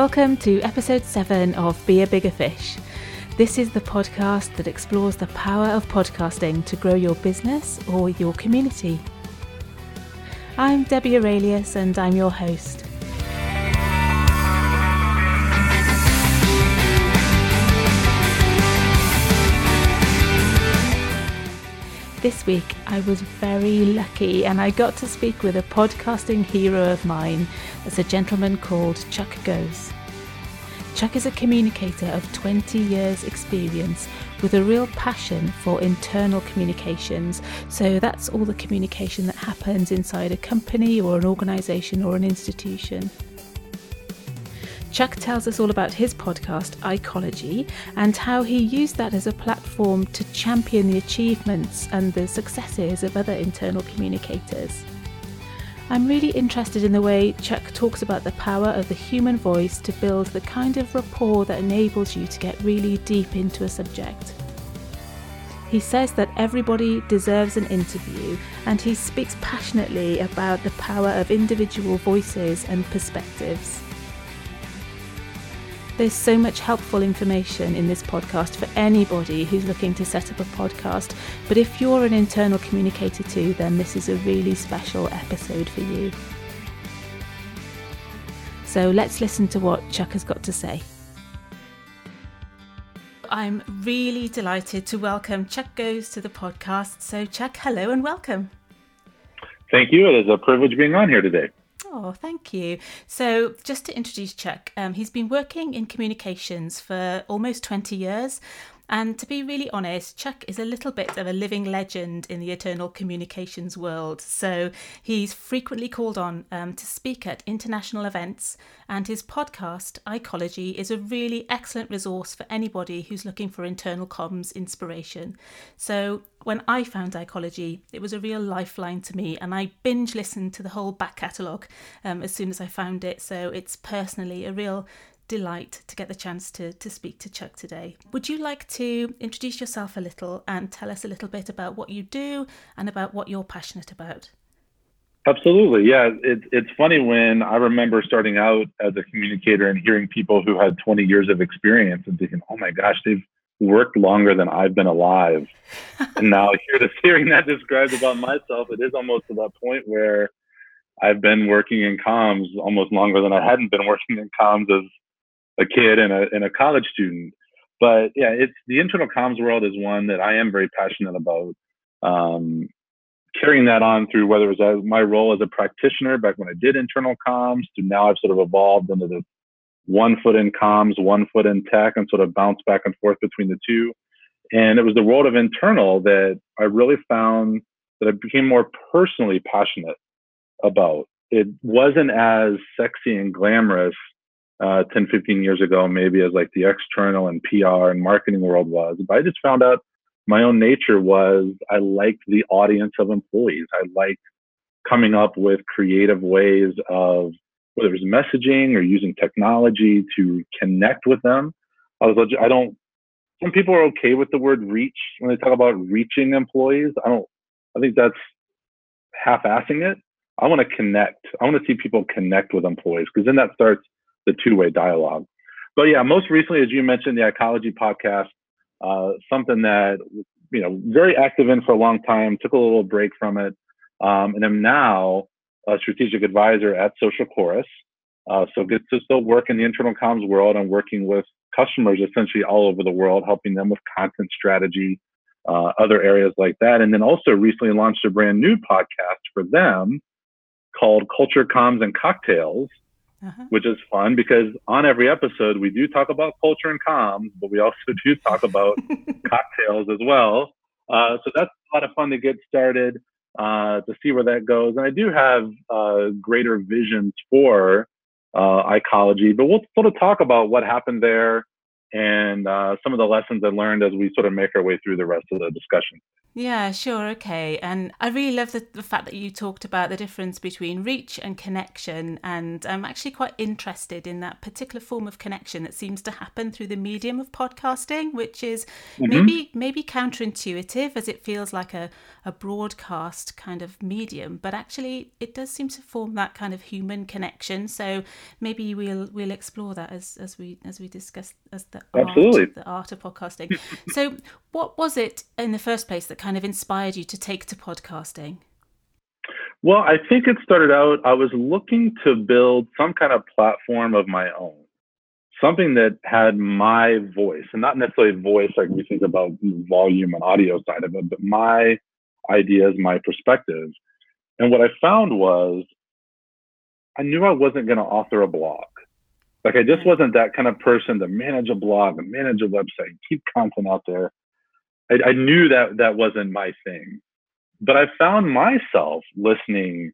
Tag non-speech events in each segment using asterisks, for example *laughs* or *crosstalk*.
Welcome to episode 7 of Be a Bigger Fish. This is the podcast that explores the power of podcasting to grow your business or your community. I'm Debbie Aurelius and I'm your host. This week I was very lucky and I got to speak with a podcasting hero of mine. It's a gentleman called Chuck Gose. Chuck is a communicator of 20 years' experience with a real passion for internal communications. So that's all the communication that happens inside a company or an organisation or an institution. Chuck tells us all about his podcast, Icology, and how he used that as a platform to champion the achievements and the successes of other internal communicators. I'm really interested in the way Chuck talks about the power of the human voice to build the kind of rapport that enables you to get really deep into a subject. He says that everybody deserves an interview, and he speaks passionately about the power of individual voices and perspectives. There's so much helpful information in this podcast for anybody who's looking to set up a podcast. But if you're an internal communicator too, then this is a really special episode for you. So let's listen to what Chuck has got to say. I'm really delighted to welcome Chuck Gose to the podcast. So, Chuck, hello and welcome. Thank you. It is a privilege being on here today. Oh, thank you. So, just to introduce Chuck, um, he's been working in communications for almost 20 years. And to be really honest, Chuck is a little bit of a living legend in the internal communications world. So he's frequently called on um, to speak at international events, and his podcast, Icology, is a really excellent resource for anybody who's looking for internal comms inspiration. So when I found Icology, it was a real lifeline to me, and I binge listened to the whole back catalogue um, as soon as I found it. So it's personally a real delight to get the chance to, to speak to Chuck today. Would you like to introduce yourself a little and tell us a little bit about what you do and about what you're passionate about? Absolutely. Yeah. It, it's funny when I remember starting out as a communicator and hearing people who had 20 years of experience and thinking, oh my gosh, they've worked longer than I've been alive. and now *laughs* hear hearing that described about myself, it is almost to that point where I've been working in comms almost longer than I hadn't been working in comms as a kid and a, and a college student. But yeah, it's the internal comms world is one that I am very passionate about. Um, carrying that on through whether it was my role as a practitioner back when I did internal comms to now I've sort of evolved into the one foot in comms, one foot in tech, and sort of bounce back and forth between the two. And it was the world of internal that I really found that I became more personally passionate about. It wasn't as sexy and glamorous uh, 10, 15 years ago, maybe as like the external and PR and marketing world was. But I just found out my own nature was I liked the audience of employees. I liked coming up with creative ways of whether it was messaging or using technology to connect with them. I was I don't some people are okay with the word reach when they talk about reaching employees. I don't I think that's half-assing it. I want to connect. I want to see people connect with employees because then that starts the two-way dialogue. But yeah, most recently, as you mentioned, the Icology podcast, uh, something that you know very active in for a long time. Took a little break from it, um, and am now a strategic advisor at SocialChorus. Uh, so get to still work in the internal comms world and working with customers essentially all over the world, helping them with content strategy, uh, other areas like that. And then also recently launched a brand new podcast for them called Culture Comms and Cocktails, uh-huh. which is fun because on every episode we do talk about culture and comms, but we also do talk about *laughs* cocktails as well. Uh, so that's a lot of fun to get started uh, to see where that goes. And I do have uh, greater visions for uh, Icology, but we'll sort of talk about what happened there, and uh, some of the lessons I learned as we sort of make our way through the rest of the discussion. Yeah, sure, okay. And I really love the, the fact that you talked about the difference between reach and connection. And I'm actually quite interested in that particular form of connection that seems to happen through the medium of podcasting, which is mm-hmm. maybe maybe counterintuitive as it feels like a, a broadcast kind of medium, but actually it does seem to form that kind of human connection. So maybe we'll we'll explore that as, as we as we discuss as the Absolutely. art, the art of podcasting. so what was it in the first place that kind of inspired you to take to podcasting? Well, I think it started out, I was looking to build some kind of platform of my own, something that had my voice, and not necessarily voice like we think about volume and audio side of it, but my ideas, my perspective. And what I found was I knew I wasn't going to author a blog. Like I just wasn't that kind of person to manage a blog and manage a website, keep content out there. I, I knew that that wasn't my thing, but I found myself listening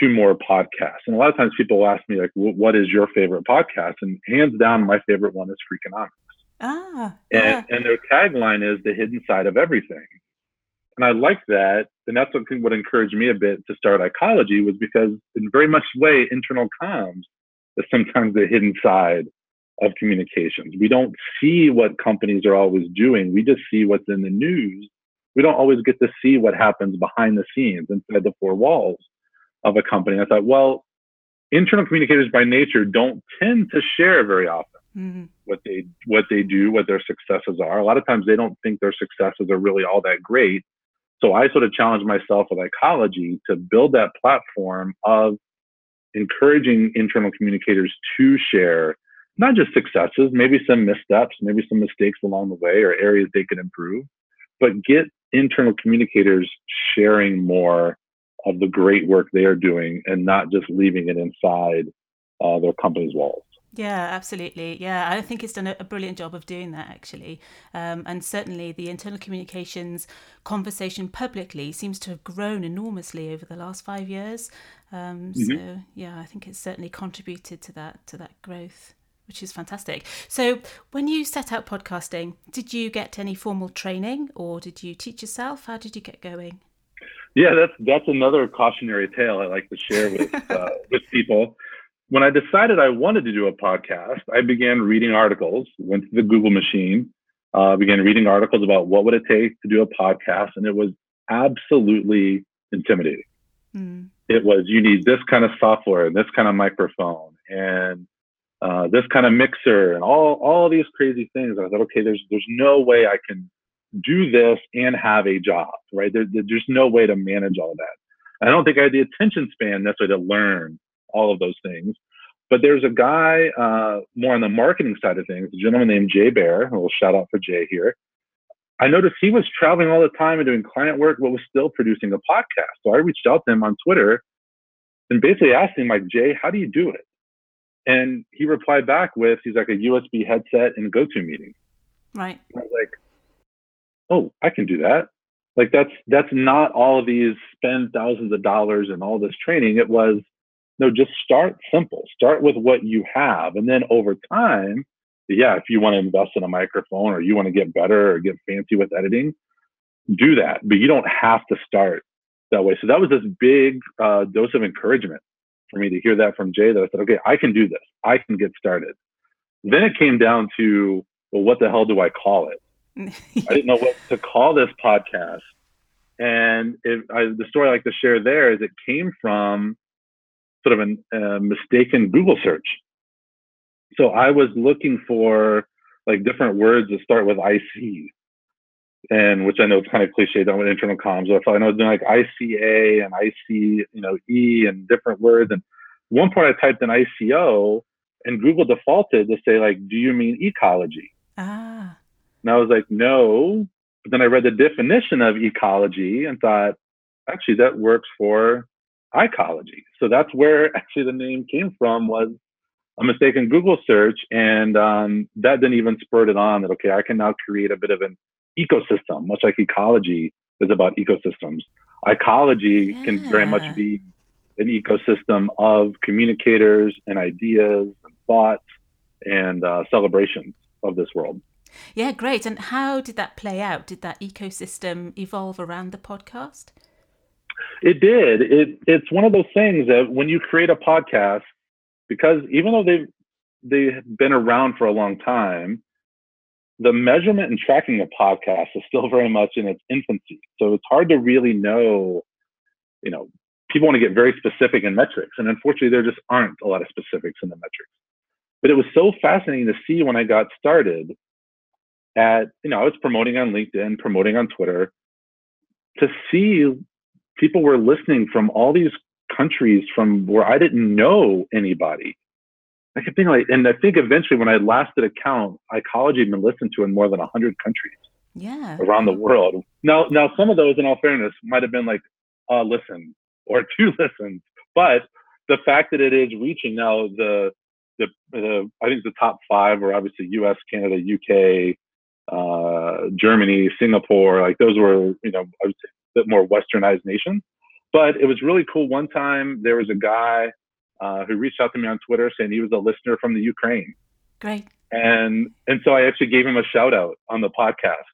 to more podcasts. And a lot of times people ask me like, "What is your favorite podcast?" And hands down, my favorite one is Freakonomics. Ah, yeah. and, and their tagline is the hidden side of everything. And I like that. And that's what, what encouraged me a bit to start Icology was because in very much way, internal comms is sometimes the hidden side of communications. We don't see what companies are always doing. We just see what's in the news. We don't always get to see what happens behind the scenes inside the four walls of a company. I thought, well, internal communicators by nature don't tend to share very often mm-hmm. what they what they do, what their successes are. A lot of times they don't think their successes are really all that great. So I sort of challenged myself with Icology to build that platform of encouraging internal communicators to share not just successes, maybe some missteps, maybe some mistakes along the way or areas they could improve, but get internal communicators sharing more of the great work they are doing and not just leaving it inside uh, their company's walls. Yeah, absolutely. Yeah, I think it's done a, brilliant job of doing that actually. Um, and certainly the internal communications conversation publicly seems to have grown enormously over the last five years. Um, mm-hmm. So yeah, I think it's certainly contributed to that to that growth which is fantastic. So, when you set out podcasting, did you get any formal training or did you teach yourself? How did you get going? Yeah, that's that's another cautionary tale I like to share with *laughs* uh, with people. When I decided I wanted to do a podcast, I began reading articles. Went to the Google machine, uh, began reading articles about what would it take to do a podcast, and it was absolutely intimidating. Mm. It was you need this kind of software and this kind of microphone and uh, this kind of mixer and all all these crazy things. I thought, okay, there's there's no way I can do this and have a job, right? There, there's no way to manage all that. I don't think I had the attention span necessarily to learn all of those things. But there's a guy uh, more on the marketing side of things, a gentleman named Jay Baer, A little shout out for Jay here. I noticed he was traveling all the time and doing client work, but was still producing a podcast. So I reached out to him on Twitter and basically asked him, like, Jay, how do you do it? And he replied back with, he's like a USB headset and GoToMeeting. Right. And I was like, oh, I can do that. Like that's that's not all of these spend thousands of dollars and all this training. It was no, just start simple. Start with what you have, and then over time, yeah, if you want to invest in a microphone or you want to get better or get fancy with editing, do that. But you don't have to start that way. So that was this big uh, dose of encouragement for me to hear that from Jay that I said, okay, I can do this. I can get started. Then it came down to, well, what the hell do I call it? I didn't know what to call this podcast. And I, the story I like to share there is it came from sort of a uh, mistaken Google search. So I was looking for like different words that start with IC, and which I know it's kind of cliche done with internal comms. So I know doing like ICA and IC, you know, E and different words. And one point I typed in ICO, and Google defaulted to say like, "Do you mean ecology?" Ah. And I was like, "No." But then I read the definition of ecology and thought, actually, that works for ecology. So that's where *laughs* actually the name came from was a mistaken Google search, and um, that then even spurred it on that okay, I can now create a bit of an ecosystem, much like ecology is about ecosystems. Icology yeah. can very much be an ecosystem of communicators and ideas and thoughts and uh, celebrations of this world. Yeah, great. And how did that play out? Did that ecosystem evolve around the podcast? It did. It it's one of those things that when you create a podcast, because even though they've they've been around for a long time, the measurement and tracking of podcasts is still *laughs* very much in its infancy. So it's hard to really know, you know, people want to get very specific in metrics. And unfortunately, there just aren't a lot of specifics in the metrics. But it was so fascinating to see when I got started at, you know, I was promoting on LinkedIn, promoting on Twitter, to see people were listening from all these countries from where I didn't know anybody. I kept thinking like, and I think eventually when I last did a count, Icology had been listened to in more than hundred countries. Yeah. Around the world. Now, now some of those, in all fairness, might have been like, uh, listen or *laughs* two listens, but the fact that it is reaching now the the, the I think the top five were obviously U.S., Canada, U.K., uh, Germany, Singapore. Like those were, you know, I would say bit more westernized nations. But it was really cool. One time there was a guy uh, who reached out to me on Twitter saying he was a listener from the Ukraine. Great. And and so I actually gave him a shout out on the podcast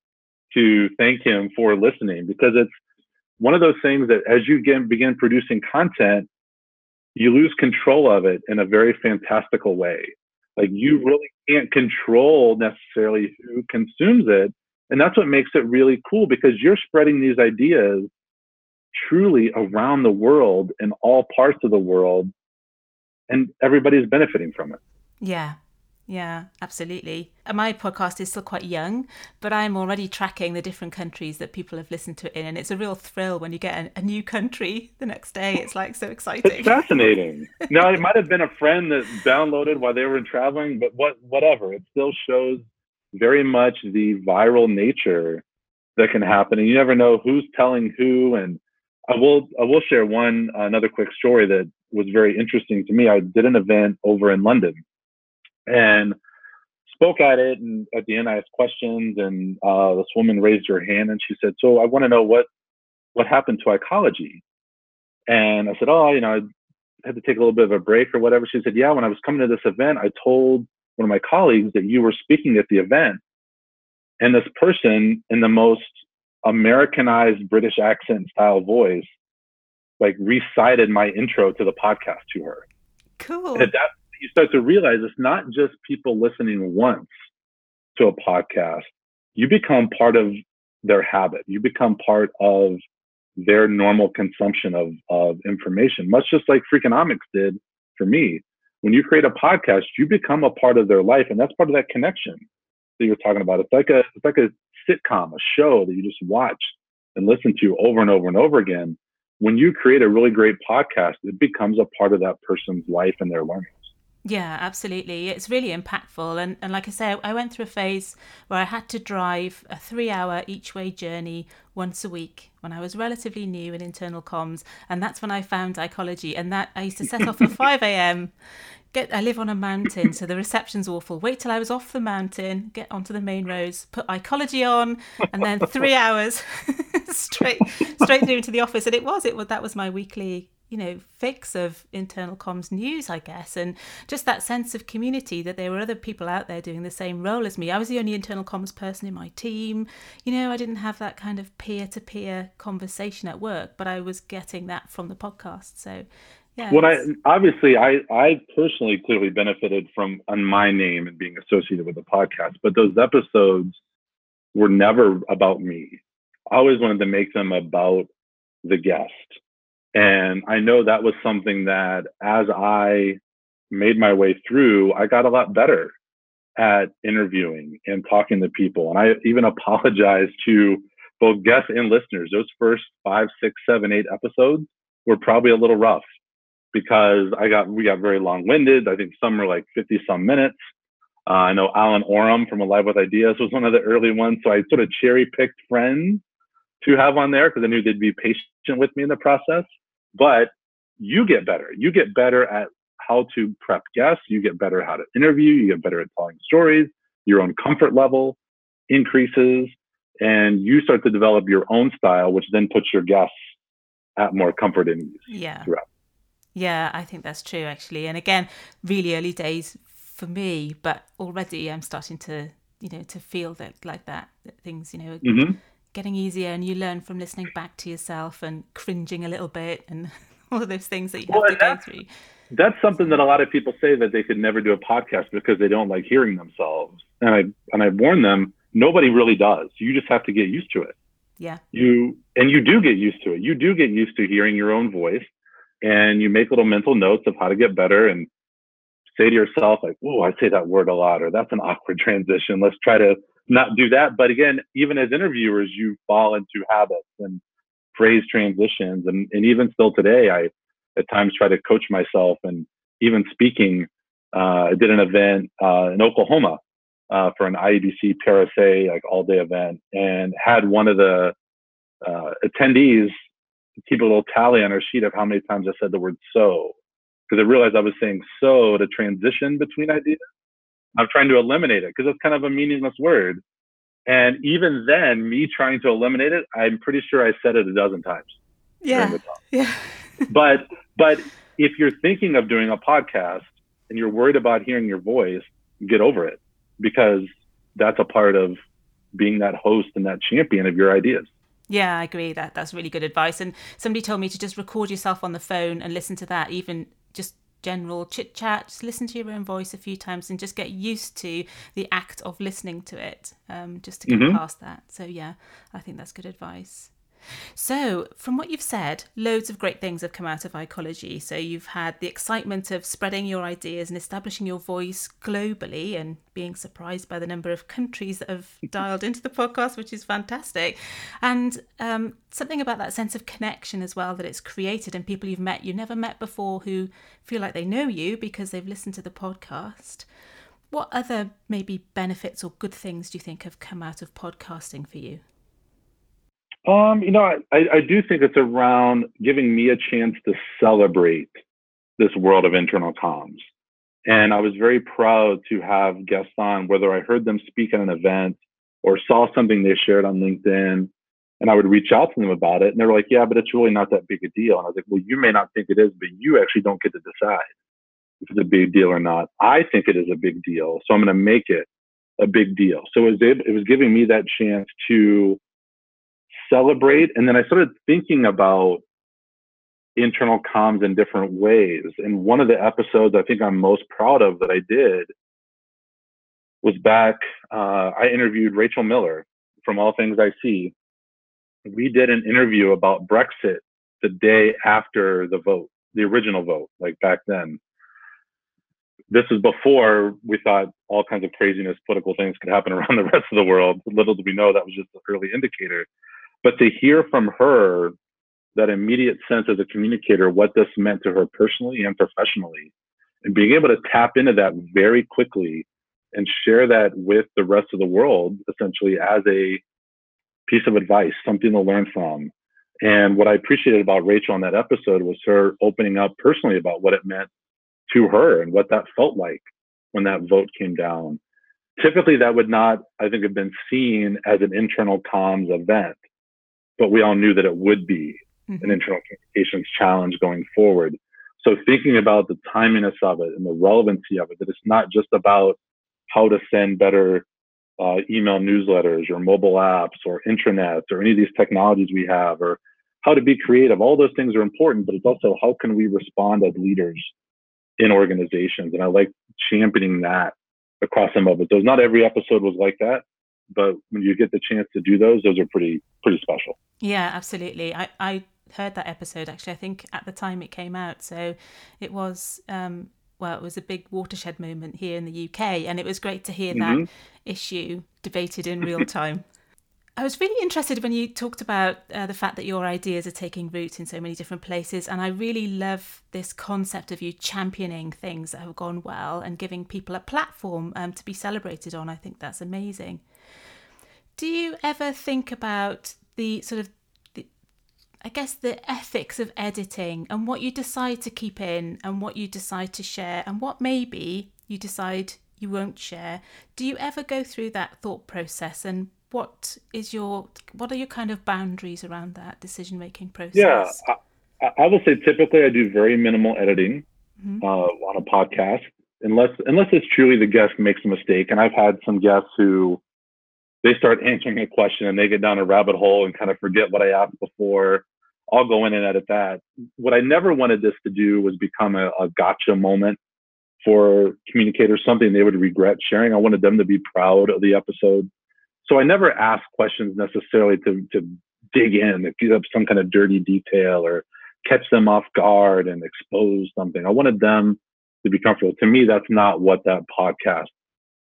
to thank him for listening because it's one of those things that as you get, begin producing content, you lose control of it in a very fantastical way. Like you really can't control necessarily who consumes it. And that's what makes it really cool because you're spreading these ideas truly around the world in all parts of the world and everybody's benefiting from it. Yeah. Yeah, absolutely. My podcast is still quite young, but I'm already tracking the different countries that people have listened to it in, and it's a real thrill when you get a, a new country the next day. It's like so exciting. It's fascinating. *laughs* now, it might have been a friend that downloaded while they were traveling, but what, whatever. It still shows very much the viral nature that can happen, and you never know who's telling who. And I will, I will share one another quick story that was very interesting to me. I did an event over in London and spoke at it. And at the end, I asked questions, and uh, this woman raised her hand and she said, "So I want to know what what happened to Icology." And I said, "Oh, you know, I had to take a little bit of a break or whatever." She said, "Yeah, when I was coming to this event, I told one of my colleagues that you were speaking at the event, and this person in the most Americanized British accent style voice." like recited my intro to the podcast to her. Cool. And at that you start to realize it's not just people listening once to a podcast. You become part of their habit. You become part of their normal consumption of, of information, much just like Freakonomics did for me. When you create a podcast, you become a part of their life, and that's part of that connection that you're talking about. It's like a it's like a sitcom, a show that you just watch and listen to over and over and over again. When you create a really great podcast, it becomes a part of that person's life and their learning. Yeah, absolutely. It's really impactful. And, and like I say, I went through a phase where I had to drive a three hour each way journey once a week when I was relatively new in internal comms. And that's when I found Icology. And that I used to set off at 5 a.m. Get, I live on a mountain, so the reception's awful. Wait till I was off the mountain, get onto the main roads, put Icology on, and then three hours *laughs* straight straight through into the office. And it was it was that was my weekly you know fix of internal comms news i guess and just that sense of community that there were other people out there doing the same role as me. I was the only internal comms person in my team. You know i didn't have that kind of peer-to-peer conversation at work but i was getting that from the podcast. So yeah when i obviously i i personally clearly benefited from on my name and being associated with the podcast but those episodes were never about me. I always wanted to make them about the guest and I know that was something that as I made my way through, I got a lot better at interviewing and talking to people. And I even *laughs* apologize to both guests and listeners. Those first five, six, seven, eight episodes were probably a little rough because I got we got very long winded. I think some were like 50 some minutes. Uh, I know Alan Oram from Alive with Ideas was one of the early ones. So I sort of cherry picked friends to have on there because I knew they'd be patient with me in the process. But you get better. You get better at how to prep guests. You get better at how to interview. You get better at telling stories. Your own comfort level increases, and you start to develop your own style, which then puts your guests at more comfort and ease. Yeah. Throughout. Yeah, I think that's true actually. And again, really early days for me, but already I'm starting to you know to feel that like that, that things you know Mm-hmm. Getting easier and you learn from listening back to yourself and cringing a little bit and *laughs* all of those things that you have Well, to go through. That's something that a lot of people say that they could never do a podcast because they don't like hearing themselves. And I and I warn them, nobody really does. You just have to get used to it. Yeah. You and you do get used to it. You do get used to hearing your own voice and you make little mental notes of how to get better and say to yourself like, "Whoa, I say that word a lot," or "That's an awkward *laughs* transition. Let's try to not do that." But again, even as interviewers, you fall into habits and phrase transitions, and and even still today, I at times try to coach myself. And even speaking, uh, I did an event uh, in Oklahoma uh, for an IABC PRSA like all day event, and had one of the uh, attendees keep a little tally on her sheet of how many times I said the word "so," because I realized I was saying "so" to transition between ideas. I'm trying to eliminate it because it's kind of a meaningless word. And even then, me trying to eliminate it, I'm pretty sure I said it a dozen times Yeah. Yeah. *laughs* but but if you're thinking of doing a podcast and you're worried about hearing your voice, get over it because that's a part of being that host and that champion of your ideas. Yeah, I agree. That that's really good advice. And somebody told me to just record yourself on the phone and listen to that, even just general chit chat. Just listen to your own voice a few times and just get used to the act of listening to it, um, just to get Mhm. past that. So yeah, I think that's good advice. So, from what you've said, loads of great things have come out of Icology. So, you've had the excitement of spreading your ideas and establishing your voice globally and being surprised by the number of countries that have *laughs* dialed into the podcast, which is fantastic. And um, something about that sense of connection as well that it's created and people you've met you never met before who feel like they know you because they've listened to the podcast. What other maybe benefits or good things do you think have come out of podcasting for you? Um, you know, I, I do think it's around giving me a chance to celebrate this world of internal comms. And I was very proud to have guests on, whether I heard them speak at an event or saw something they shared on LinkedIn, and I would reach out to them about it. And they were like, yeah, but it's really not that big a deal. And I was like, well, you may not think it is, but you actually don't get to decide if it's a big deal or not. I think it is a big deal. So I'm going to make it a big deal. So it was, it was giving me that chance to celebrate. And then I started thinking about internal comms in different ways. And one of the episodes I think I'm most proud of that I did was back, uh, I interviewed Rachel Miller from All Things I See. We did an interview about Brexit the day after the vote, the original vote, like back then. This is before we thought all kinds of craziness, political things could happen *laughs* around the rest of the world. Little did we know that was just an early indicator. But to hear from her that immediate sense as a communicator, what this meant to her personally and professionally, and being able to tap into that very quickly and share that with the rest of the world, essentially as a piece of advice, something to learn from. And what I appreciated about Rachel on that episode was her opening up personally about what it meant to her and what that felt like when that vote came down. Typically, that would not, I think, have been seen as an internal comms event, but we all knew that it would be Mhm. an internal communications challenge going forward. So thinking about the timeliness of it and the relevancy of it, that it's not just about how to send better uh, email newsletters or mobile apps or intranets or any of these technologies we have or how to be creative. All those things are important, but it's also how can we respond as leaders in organizations? And I like championing that across some of it. Those not every episode was like that, but when you get the chance to do those, those are pretty pretty special. Yeah, absolutely. I, I heard that episode actually. I think at the time it came out, so it was um, well, it was a big watershed moment here in the UK, and it was great to hear Mhm. that issue debated in real time. *laughs* I was really interested when you talked about uh, the fact that your ideas are taking root in so many different places, and I really love this concept of you championing things that have gone well and giving people a platform um, to be celebrated on. I think that's amazing. Do you ever think about the sort of the, I guess the ethics of editing and what you decide to keep in and what you decide to share and what maybe you decide you won't share? Do you ever go through that thought process and what is your what are your kind of boundaries around that decision making process? Yeah, I, I will say typically I do very minimal editing Mhm. uh, on a podcast. unless unless it's truly the guest makes a mistake. And I've had some guests who they start answering a question and they get down a rabbit hole and kind of forget what I asked before. I'll go in and edit that. What I never wanted this to do was become a, a gotcha moment for communicators, something they would regret sharing. I wanted them to be proud of the episode. So I never asked questions necessarily to, to dig in, to give up some kind of dirty detail or catch them off guard and expose something. I wanted them to be comfortable. To me, that's not what that podcast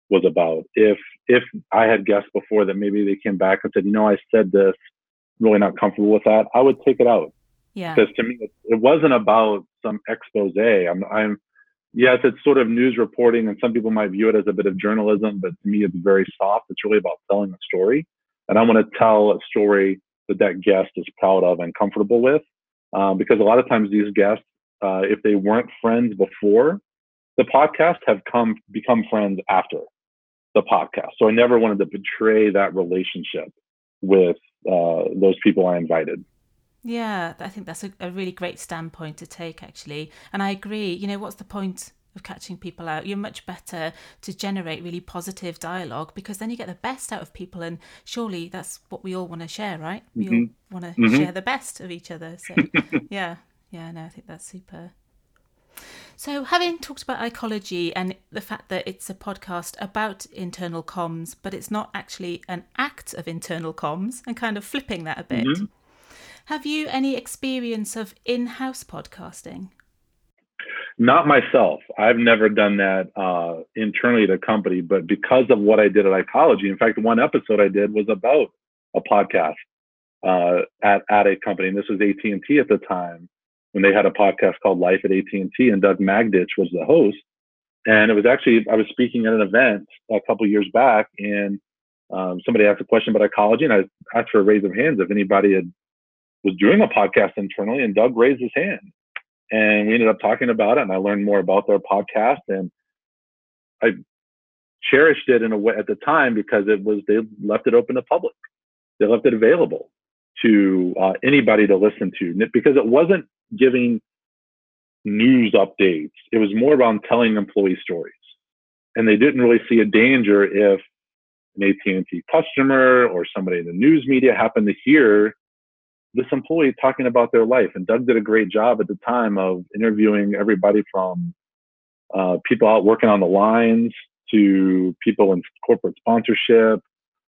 was about. If if I had guessed before that maybe they came back and said, you know, I said this, really not comfortable with that, I would take it out. Yeah. Because to me, it, it wasn't about some expose. I'm I'm yes, it's sort of news reporting, and some people might view it as a bit of journalism, but to me, it's very soft. It's really about telling a story, and I want to tell a story that that guest is proud of and comfortable with, um, because a lot of times these guests, uh, if they weren't friends before the podcast, have come become friends after the podcast. So I never wanted to betray that relationship with uh, those people I invited. Yeah, I think that's a, a, really great standpoint to take, actually. And I agree. You know, what's the point of catching people out? You're much better to generate really positive dialogue because then you get the best out of people. And surely that's what we all want to share, right? We mm-hmm. all want to mm-hmm. share the best of each other. So, *laughs* yeah, yeah, no, I think that's super. So, having talked about Icology and the fact that it's a podcast about internal comms, but it's not actually an act of internal comms, and kind of flipping that a bit, mm-hmm. have you any experience of in house podcasting? Not myself. I've never done that uh, internally at a company, but because of what I did at Icology, in fact, one episode I did was about a podcast uh, at at a company, and this was AT and T at the time when they had a podcast called Life at AT&T, and Doug Magditch was the host. And it was actually I was speaking at an event a couple years back, and um, somebody asked a question about Icology, and I asked for a raise of hands if anybody had was doing a podcast internally, and Doug raised his hand, and we ended up talking about it, and I learned more about their podcast, and I cherished it in a way at the time because it was they left it open to public, they left it available to uh, anybody to listen to because it wasn't giving news updates. It was more around telling employee stories. And they didn't really see a danger if an AT&T customer or somebody in the news media happened to hear this employee talking about their life. And Doug did a great job at the time of interviewing everybody from uh, people out working on the lines to people in corporate sponsorship.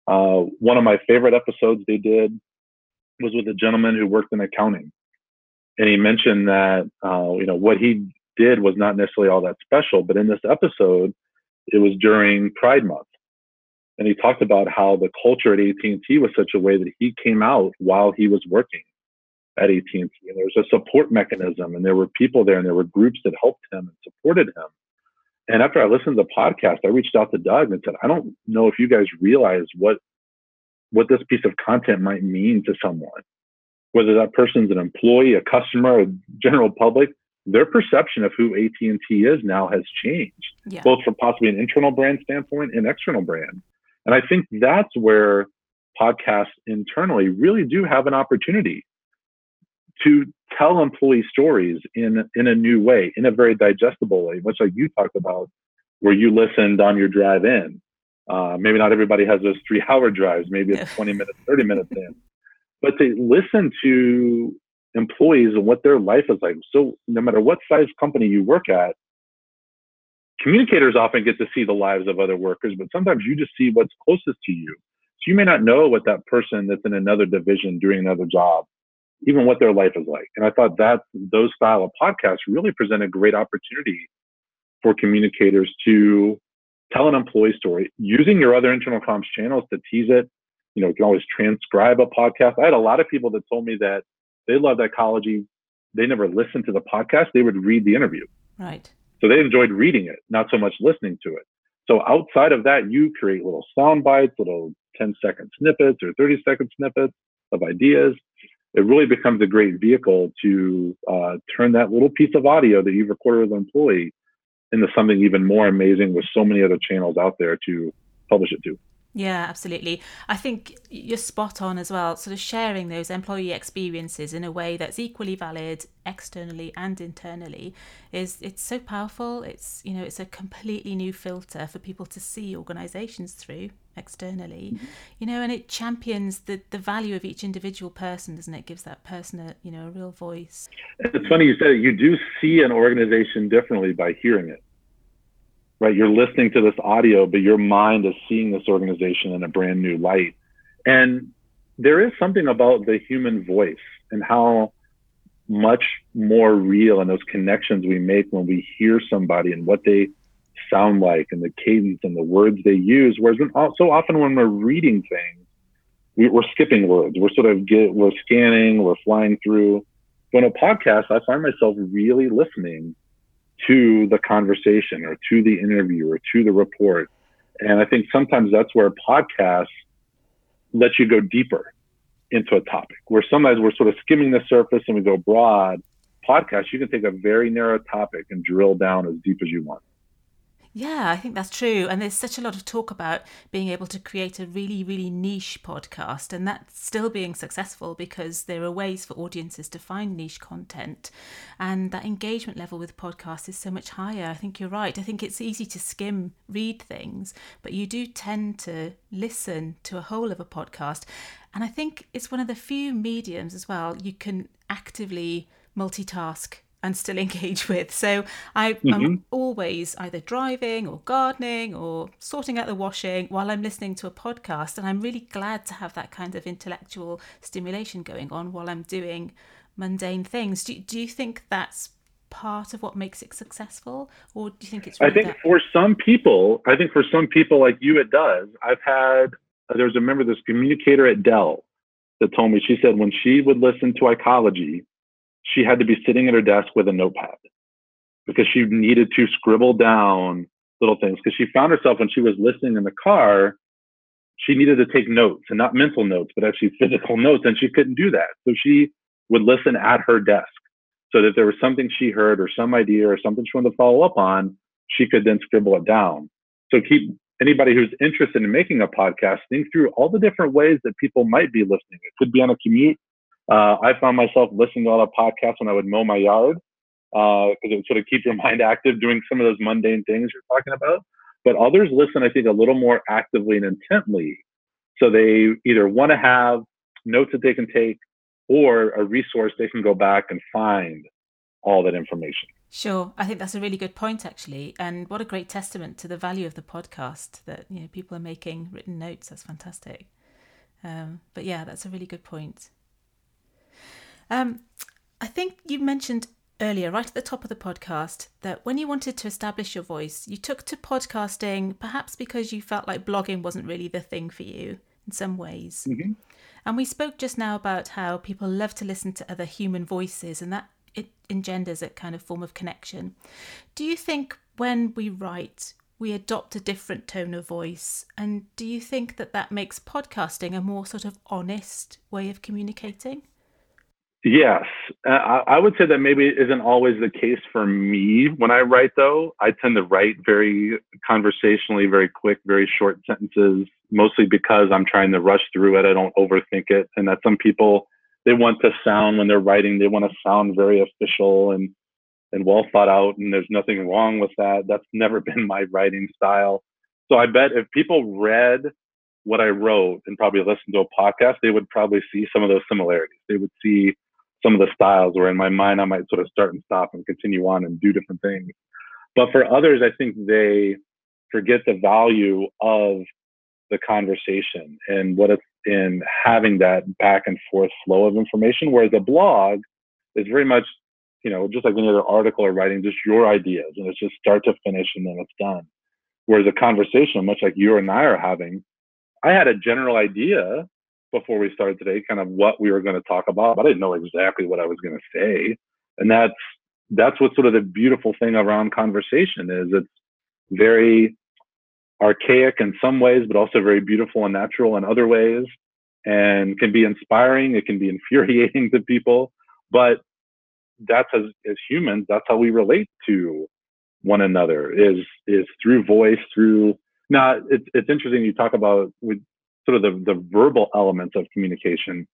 Uh, one of my favorite episodes they did was with a gentleman who worked in accounting and he mentioned that uh, you know what he did was not necessarily all that special, but in this episode, it was during Pride Month, and he talked about how the culture at AT&T was such a way that he came out while he was working at AT&T, and there was a support mechanism, and there were people there, and there were groups that helped him and supported him. And after I listened to the podcast, I reached out to Doug and said, I don't know if you guys realize what what this piece of content might mean to someone whether that person's an employee, a customer, a general public, their perception of who AT&T is now has changed, yeah. both from possibly an internal brand standpoint and external brand. And I think that's where podcasts internally really do have an opportunity to tell employee stories in in a new way, in a very digestible way, much like you talked about, where you listened on your drive in. Uh, maybe not everybody has those three hour drives. Maybe it's *laughs* 20 minutes, 30 minutes in but to listen to employees and what their life is like. So no matter what size company you work at, communicators often get to see the lives of other workers, but sometimes you just see what's closest to you. So you may not know what that person that's in another division doing another job, even what their life is like. And I thought that those style of podcasts really present a great opportunity for communicators to tell an employee story using your other internal comms channels to tease it, you know, you can always transcribe a podcast. I had a lot of people that told me that they loved Icology. They never listened to the podcast. They would read the interview. Right. So they enjoyed reading it, not so much listening to it. So outside of that, you create little sound bites, little 10 second snippets or 30 second snippets of ideas. It really becomes a great vehicle to uh, turn that little piece of audio that you've recorded with an employee into something even more amazing with so many other channels out there to publish it to. Yeah, absolutely. I think you're spot on as well. Sort of sharing those employee experiences in a way that's equally valid externally and internally is it's so powerful. It's you know it's a completely new filter for people to see organisations through externally, mm-hmm. you know, and it champions the the value of each individual person, doesn't it? it? Gives that person a you know a real voice. It's funny you said it. You do see an organization differently by hearing it right? You're listening to this audio, but your mind is seeing this organization in a brand new light. And there is something about the human voice and how much more real and those connections we make when we hear somebody and what they sound like and the cadence and the words they use. Whereas when, uh, so often when we're reading things, we, are skipping words. We're sort of get, we're scanning, we're flying through. When a podcast, I find myself really listening to the conversation or to the interview or to the report. And I think sometimes that's where podcasts let you go deeper into a topic, where sometimes we're sort of skimming the surface and we go broad. Podcasts, you can take a very narrow topic and drill down as deep as you want. Yeah, I think that's true. And there's such a lot of talk about being able to create a really, really niche podcast, and that's still being successful because there are ways for audiences to find niche content. And that engagement level with podcasts is so much higher. I think you're right. I think it's easy to skim read things, but you do tend to listen to a whole of a podcast. And I think it's one of the few mediums as well you can actively multitask and still *laughs* engage with. So I, mm-hmm. I'm always either driving or gardening or sorting out the washing while I'm listening to a podcast. And I'm really glad to have that kind of intellectual stimulation going on while I'm doing mundane things. Do, do you think that's part of what makes it successful or do you think it's really i think that- for some people i think for some people like you it does i've had there's a member this communicator at dell that told me she said when she would listen to Icology she had to be sitting at her desk with a notepad because she needed to scribble down little things. Because she found herself when she was listening in the car she needed to take notes and not mental notes but actually physical notes and she couldn't do that. So she would listen at her desk so that there was something she heard or some idea or something she wanted to follow up on she could then scribble it down. So keep anybody who's interested in making a podcast think through all the different ways that people might be listening. It could be on a commute uh, I found myself listening to a lot of podcasts when I would mow my yard because uh, it would sort of keep your *laughs* mind active doing some of those mundane things you're talking about. But others listen, I think, a little more actively and intently. So they either want to have notes that they can take or a resource they can go back and find all that information. Sure, I think that's a really good point, actually, and what a great testament to the value of the podcast that you know people are making written notes. That's fantastic. Um, but yeah, that's a really good point. Um, I think you mentioned earlier, right at the top of the podcast, that when you wanted to establish your voice, you took to podcasting perhaps because you felt like blogging wasn't really the thing for you in some ways. Mm-hmm. And we spoke just now about how people love to listen to other human voices and that it engenders a kind of form of connection. Do you think when we write, we adopt a different tone of voice? And do you think that that makes podcasting a more sort of honest way of communicating? Yes, uh, I would say that maybe isn't always the case for me when I write. Though I tend to write very conversationally, very quick, very short sentences, mostly because I'm trying to rush through it. I don't overthink it, and that some people they want to sound when they're writing, they want to sound very official and and well thought out, and there's nothing wrong with that. That's never *laughs* been my writing style. So I bet if people read what I wrote and probably listened to a podcast, they would probably see some of those similarities. They would see some of the styles where in my mind I might sort of start and stop and continue on and do different things. But for others, I think they forget the value of the conversation and what it's in having that back and forth flow of information. Whereas a blog is very much, you know, just like any other article or writing, just your ideas and it's just start to finish and then it's done. Whereas a conversation, much like you and I are having, I had a general idea before we started today, kind of what we were going to talk about, but I didn't know exactly what I was going to say. And that's that's what sort of the beautiful thing around conversation is. It's very archaic in some ways, but also very beautiful and natural in other ways, and can be inspiring. It can be *laughs* infuriating to people, but that's as as humans, that's how we relate to one another is is through voice, through Now, it's it's interesting you talk about with sort of the the verbal elements of communication.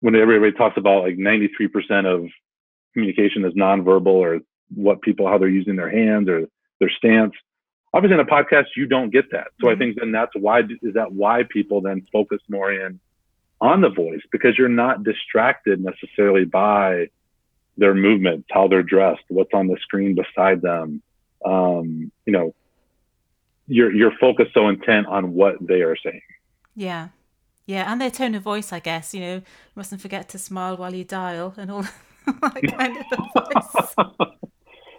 When everybody talks about like 93% of communication is nonverbal or what people how they're using their hands or their stance. Obviously, in a podcast, you don't get that. So mm-hmm. I think then that's why is that why people then focus more in on the voice because you're not distracted necessarily by their movements, how they're dressed, what's on the screen beside them. Um, you know, you're you're focused so intent on what they are saying. Yeah. Yeah, and their tone of voice, I guess, you know, mustn't forget to smile while you dial and all *laughs* that kind of advice. *laughs*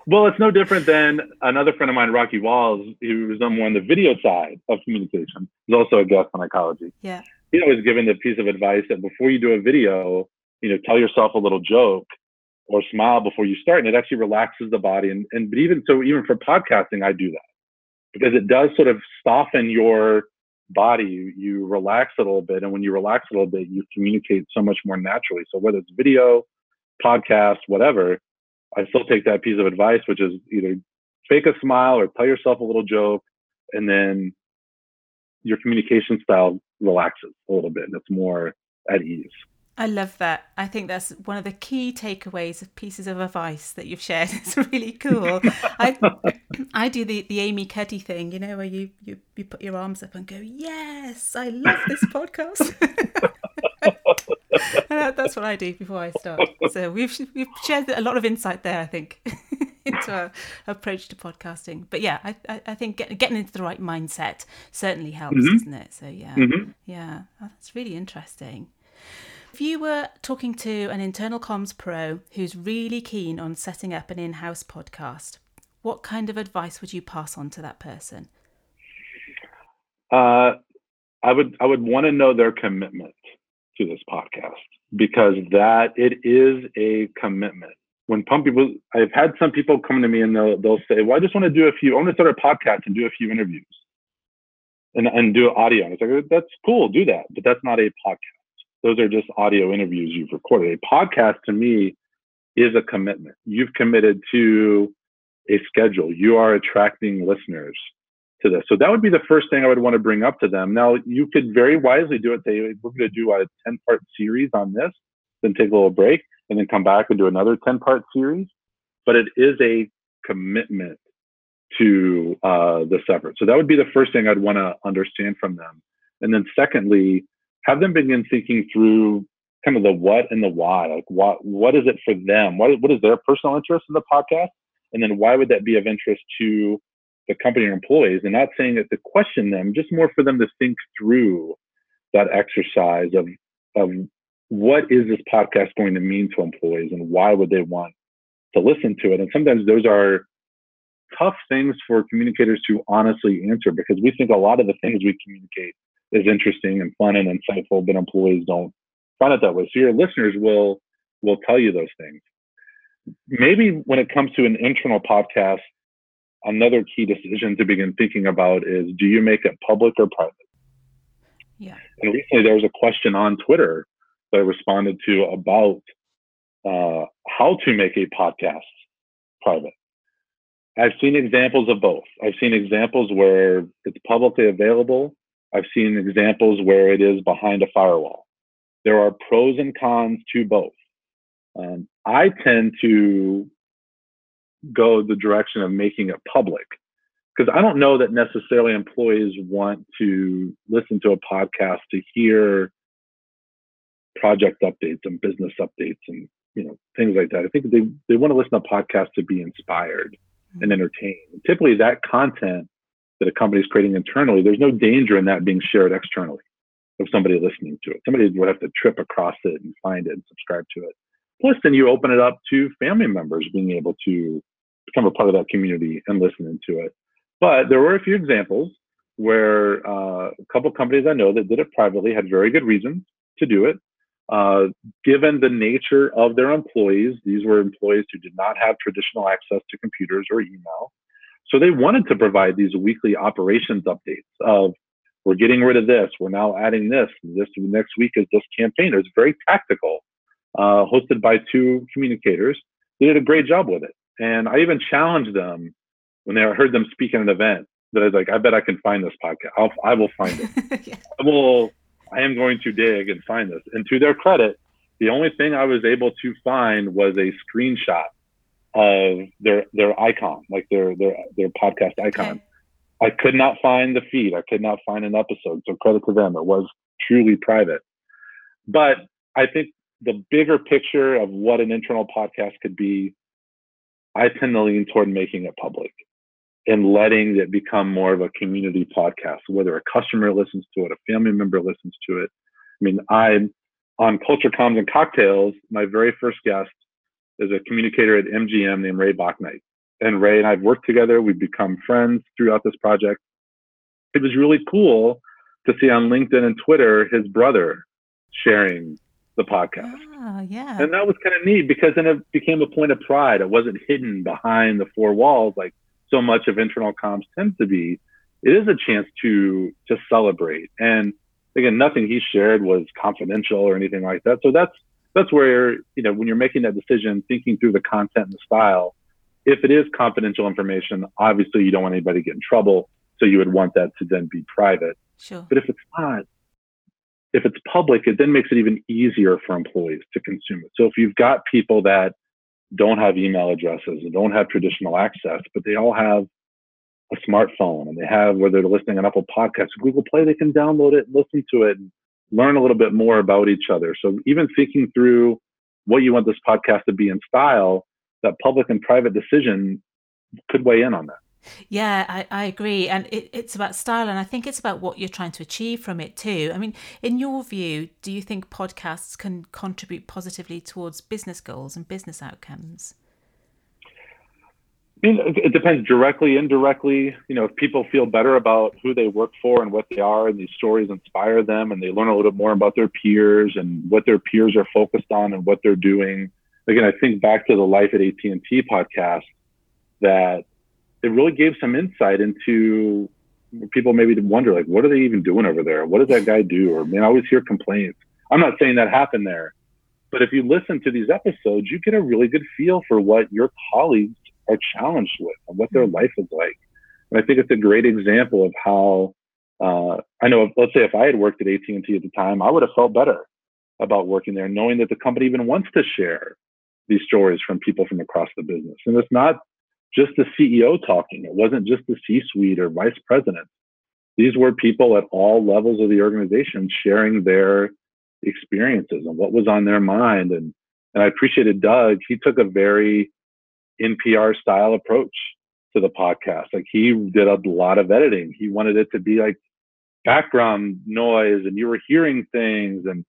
well, it's no different than another friend of mine, Rocky Walls, who was on the video side of communication. He's also a guest on Icology. Yeah. He always given the piece of advice that before you do a video, you know, tell yourself a little joke or smile before you start, and it actually relaxes the body. And and but even so, even for podcasting, I do that because it does sort of soften your body. You, relax a little bit, and when you relax a little bit, you communicate so much more naturally. So whether it's video, podcast, whatever, I still take that piece of advice, which is either fake a smile or tell yourself a little joke, and then your communication style relaxes a little bit and it's more at ease. I love that. I think that's one of the key takeaways of pieces of advice that you've shared. *laughs* It's really cool. I *laughs* I do the, the Amy Cuddy thing, you know, where you, you, you put your arms up and go, Yes, I love this podcast. *laughs* that's what I do before I start. So we've we've shared a lot of insight there, I think, into our approach to podcasting. But yeah, I I, I think get, getting into the right mindset certainly helps, mm-hmm. doesn't it? So yeah, mm-hmm. yeah, oh, that's really interesting. If you were talking to an internal comms pro who's really keen on setting up an in house podcast, what kind of advice would you pass on to that person? Uh, I would I would want to know their commitment to this podcast because that it is a commitment. When some people, I've had some people come to me and they'll they'll say, "Well, I just want to do a few. I want to start a podcast and do a few interviews and and do audio." And it's like that's cool, do that, but that's not a podcast those are just audio interviews you've recorded. A podcast to me is a commitment. You've committed to a schedule. You are attracting listeners to this. So that would be the first thing I would want to bring up to them. Now, you could very wisely do it. Say, we're going to do a 10 part series on this, then take a little break, and then come back and do another 10 part series. But it is a commitment to uh, the separate. So that would be the first thing I'd want to understand from them. And then, secondly, have them begin thinking through kind of the what and the why. Like what what is it for them? What what is their personal interest in the podcast? And then why would that be of interest to the company or employees? And not saying it to question them, just more for them to think through that exercise of of what is this podcast going to mean to employees and why would they want to listen to it? And sometimes those are tough things for communicators to honestly answer because we think a lot of the things we communicate is interesting and fun and insightful, but employees don't find it that way. So your listeners will will tell you those things. Maybe when it comes to an internal podcast, another key decision to begin thinking about is do you make it public or private? Yeah. And recently there was a question on Twitter that I responded to about uh, how to make a podcast private. I've seen examples of both. I've seen examples where it's publicly available I've seen examples where it is behind a firewall. There are pros and cons to both. Um, I tend to go the direction of making it public because I don't know that necessarily employees want to listen to a podcast to hear project updates and business updates and you know things like that. I think they they want to listen to podcasts to be inspired and mm-hmm. entertained. Typically, that content that a company is creating internally, there's no danger in that being shared externally of somebody listening to it. Somebody would have to trip across it and find it and subscribe to it. Plus, then you open it up to family members being able to become a part of that community and listen into it. But there were a few examples where uh, a couple companies I know that did it privately had very good reasons to do it. Uh, given the nature of their employees, these were employees who did not have traditional access to computers or email. So they wanted to provide these weekly operations updates of we're getting rid of this, we're now adding this, this next week is this campaign. It was very tactical, uh, hosted by two communicators. They did a great job with it. And I even challenged them when they heard them speak at an event that I was like, I bet I can find this podcast. I'll, I will find it. *laughs* yeah. I will. I am going to dig and find this. And to their credit, the only thing I was able to find was a screenshot of their their icon, like their their their podcast icon. Okay. I could not find the feed. I could not find an episode. So credit to them. It was truly private. But I think the bigger picture of what an internal podcast could be, I tend to lean toward making it public and letting it become more of a community podcast, whether a customer listens to it, a family member listens to it. I mean, I'm on Culture Comms and Cocktails. My very first guest is a communicator at MGM named Ray Bouknight. And Ray and I've worked together. We've become friends throughout this project. It was really cool to see on LinkedIn and Twitter his brother sharing the podcast. Oh, yeah. And that was kind of neat because then it became a point of pride. It wasn't hidden behind the four walls like so much of internal comms tends to be. It is a chance to to celebrate. And again, nothing he shared was confidential or anything like that. So that's that's where you know when you're making that decision, thinking through the content and the style. If it is confidential information, obviously you don't want anybody to get in trouble. So you would want that to then be private. Sure. But if it's not, if it's public, it then makes it even easier for employees to consume it. So if you've got people that don't have email addresses and don't have traditional access, but they all have a smartphone and they have whether they're listening on Apple Podcasts, Google Play, they can download it, and listen to it, and learn a little bit more about each other. So even thinking through what you want this podcast to be in style, that public and private decision could weigh in on that. Yeah, I, I agree. And it, it's about style, and I think it's about what you're trying to achieve from it too. I mean, in your view, do you think podcasts can contribute positively towards business goals and business outcomes? I mean, it depends directly, indirectly. You know, if people feel better about who they work for and what they are, and these stories inspire them, and they learn a little bit more about their peers and what their peers are focused on and what they're doing. Again, I think back to the Life at AT and T podcast that it really gave some insight into people maybe wonder like, what are they even doing over there? What does that guy do? Or man, I always hear complaints. I'm not saying that happened there, but if you listen to these episodes, you get a really good feel for what your colleagues are challenged with and what their life is like. And I think it's a great example of how uh, I know. If, let's say if I had worked at AT and T at the time, I would have felt better about working there, knowing that the company even wants to share these stories from people from across the business. And it's not just the CEO talking. It wasn't just the C suite or vice president. These were people at all levels of the organization sharing their experiences and what was on their mind. And, and I appreciated Doug. He took a very NPR style approach to the podcast. Like he did a lot of editing. He wanted it to be like background noise and you were hearing things and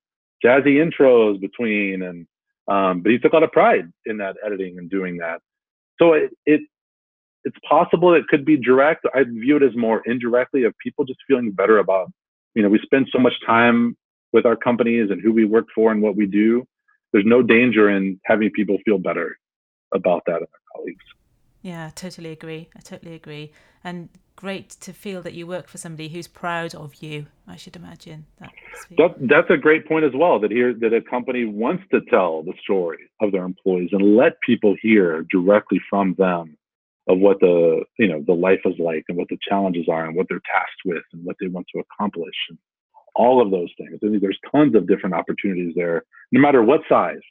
jazzy intros between and um, but he took a lot of pride in that editing and doing that. So it, it it's possible it could be direct. I view it as more indirectly of people just feeling better about, you know, we spend so much time with our companies and who we work for and what we do. There's no danger in having people feel better about that and their colleagues. Yeah, I totally agree. I totally agree. And great to feel that you work for somebody who's proud of you. I should imagine that. that that's a great point as well. That here that a company wants to tell the story of their employees and let people hear directly from them of what the you know the life is like and what the challenges are and what they're tasked with and what they want to accomplish and all of those things. I mean, there's tons of different opportunities there, no matter what size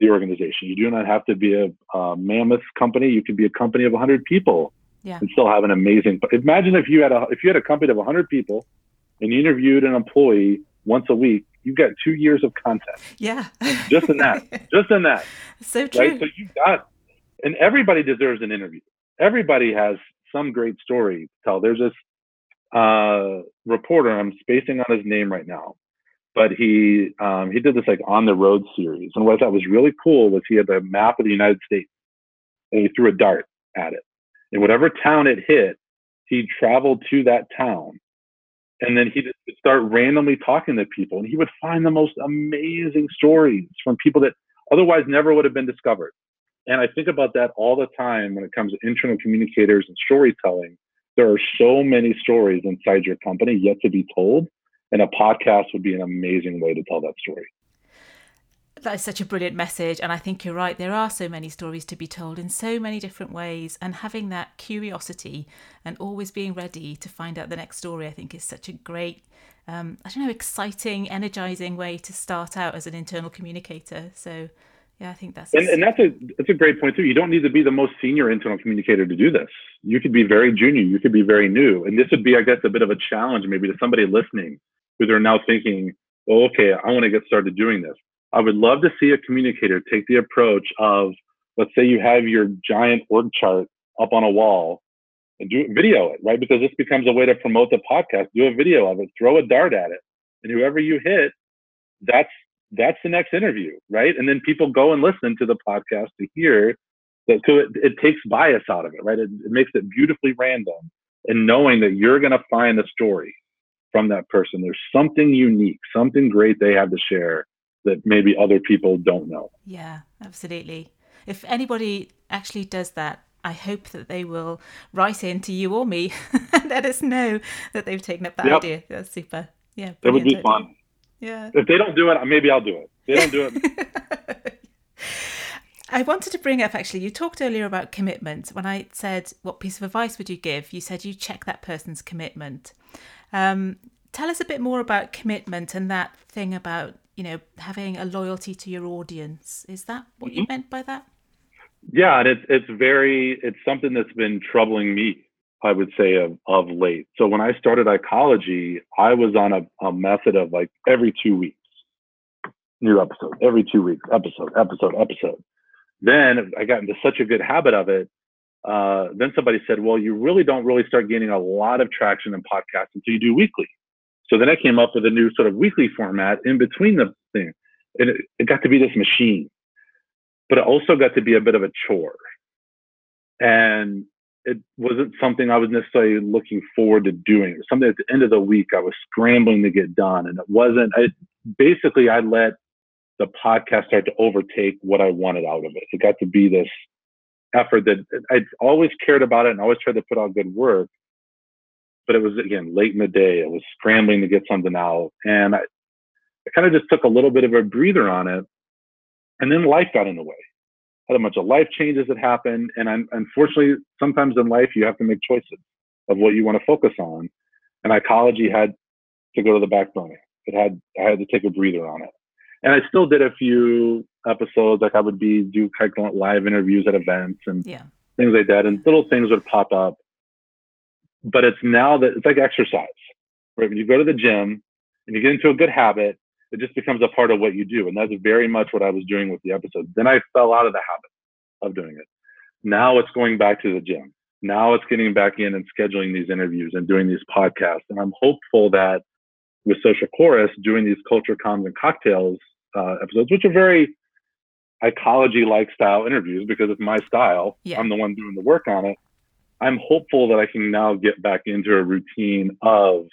the organization. You do not have to be a, a mammoth company. You can be a company of 100 people yeah. and still have an amazing. Imagine if you had a if you had a company of 100 people and you interviewed an employee once a week. You've got two years of content. Yeah. just in that. *laughs* Just in that. So true. Right? So you got and everybody deserves an interview. Everybody has some great story to tell. There's this uh, reporter, I'm spacing on his name right now, but he um, he did this like on the road series. And what I thought was really cool was he had the map of the United States and he threw a dart at it. And whatever town it hit, he traveled to that town. And then he would start randomly talking to people and he would find the most amazing stories from people that otherwise never would have been discovered. And I think about that all the time when it comes to internal communicators and storytelling. There are so many stories inside your company yet to be told, and a podcast would be an amazing way to tell that story. that is such a brilliant message. And I think you're right. There are so many stories to be told in so many different ways. And having that curiosity and always being ready to find out the next story, I think is such a great, um, I don't know, exciting, energizing way to start out as an internal communicator. So, yeah, I think that's and, and that's a that's a great point too. You don't need to be the most senior internal communicator to do this. You could be very junior. You could be very new, and this would be, I guess, a bit of a challenge maybe to somebody listening who they're now thinking, "Oh, okay, I want to get started doing this." I would love to see a communicator take the approach of, let's say you have your giant org chart up on a wall and do video it, right? Because this becomes a way to promote the podcast. Do a video of it, throw a dart at it, and whoever you hit, that's that's the next interview, right? And then people go and listen to the podcast to hear that. So it, it takes bias out of it, right? It, it makes it beautifully random, and knowing that you're going to find a story from that person. There's something unique, something great they have to share that maybe other people don't know. Yeah, absolutely. If anybody actually does that, I hope that they will write in to you or me *laughs* and let us know that they've taken up that yep. idea. That's super. Yeah. That would be fun. Yeah. If they don't do it, maybe I'll do it. If they don't do it. *laughs* I wanted to bring up actually, you talked earlier about commitment. When I said, What piece of advice would you give? You said you check that person's commitment. Um, tell us a bit more about commitment and that thing about you know having a loyalty to your audience. Is that what mm-hmm. you meant by that? Yeah and it's it's very it's something that's been troubling me i would say of, of late. So when i started Icology i was on a, a method of like every two weeks new episode every two weeks episode episode episode. Then i got into such a good habit of it uh, then somebody said well you really don't really start gaining a lot of traction in podcasts until you do weekly so then I came up with a new sort of weekly format in between the thing. And it, it got to be this machine, but it also got to be a bit of a chore. And it wasn't something I was necessarily looking forward to doing. It was something at the end of the week I was scrambling to get done. And it wasn't, I, basically, I let the podcast start to overtake what I wanted out of it. It got to be this effort that I'd always cared about it and always tried to put out good work but it was again late in the day. I was scrambling to get something out, and I, I kind of just took a little bit of a breather on it, and then life got in the way. I had a bunch of life changes that happened, and I'm, unfortunately, sometimes in life you have to make choices of what you want to focus on, and Icology had to go to the back burner. It had I had to take a breather on it, and I still did a few episodes. Like I would be do of live interviews at events and yeah. things like that, and little things would pop up but it's now that it's like exercise, right? When you go to the gym and you get into a good habit, it just becomes a part of what you do. And that's very much what I was doing with the episodes. Then I fell out of the habit of doing it. Now it's going back to the gym. Now it's getting back in and scheduling these interviews and doing these podcasts. And I'm hopeful that with Social Chorus, doing these culture comms and cocktails uh, episodes, which are very Icology like style interviews because it's my style. Yeah. I'm the one doing the work on it. I'm hopeful that I can now get back into a routine of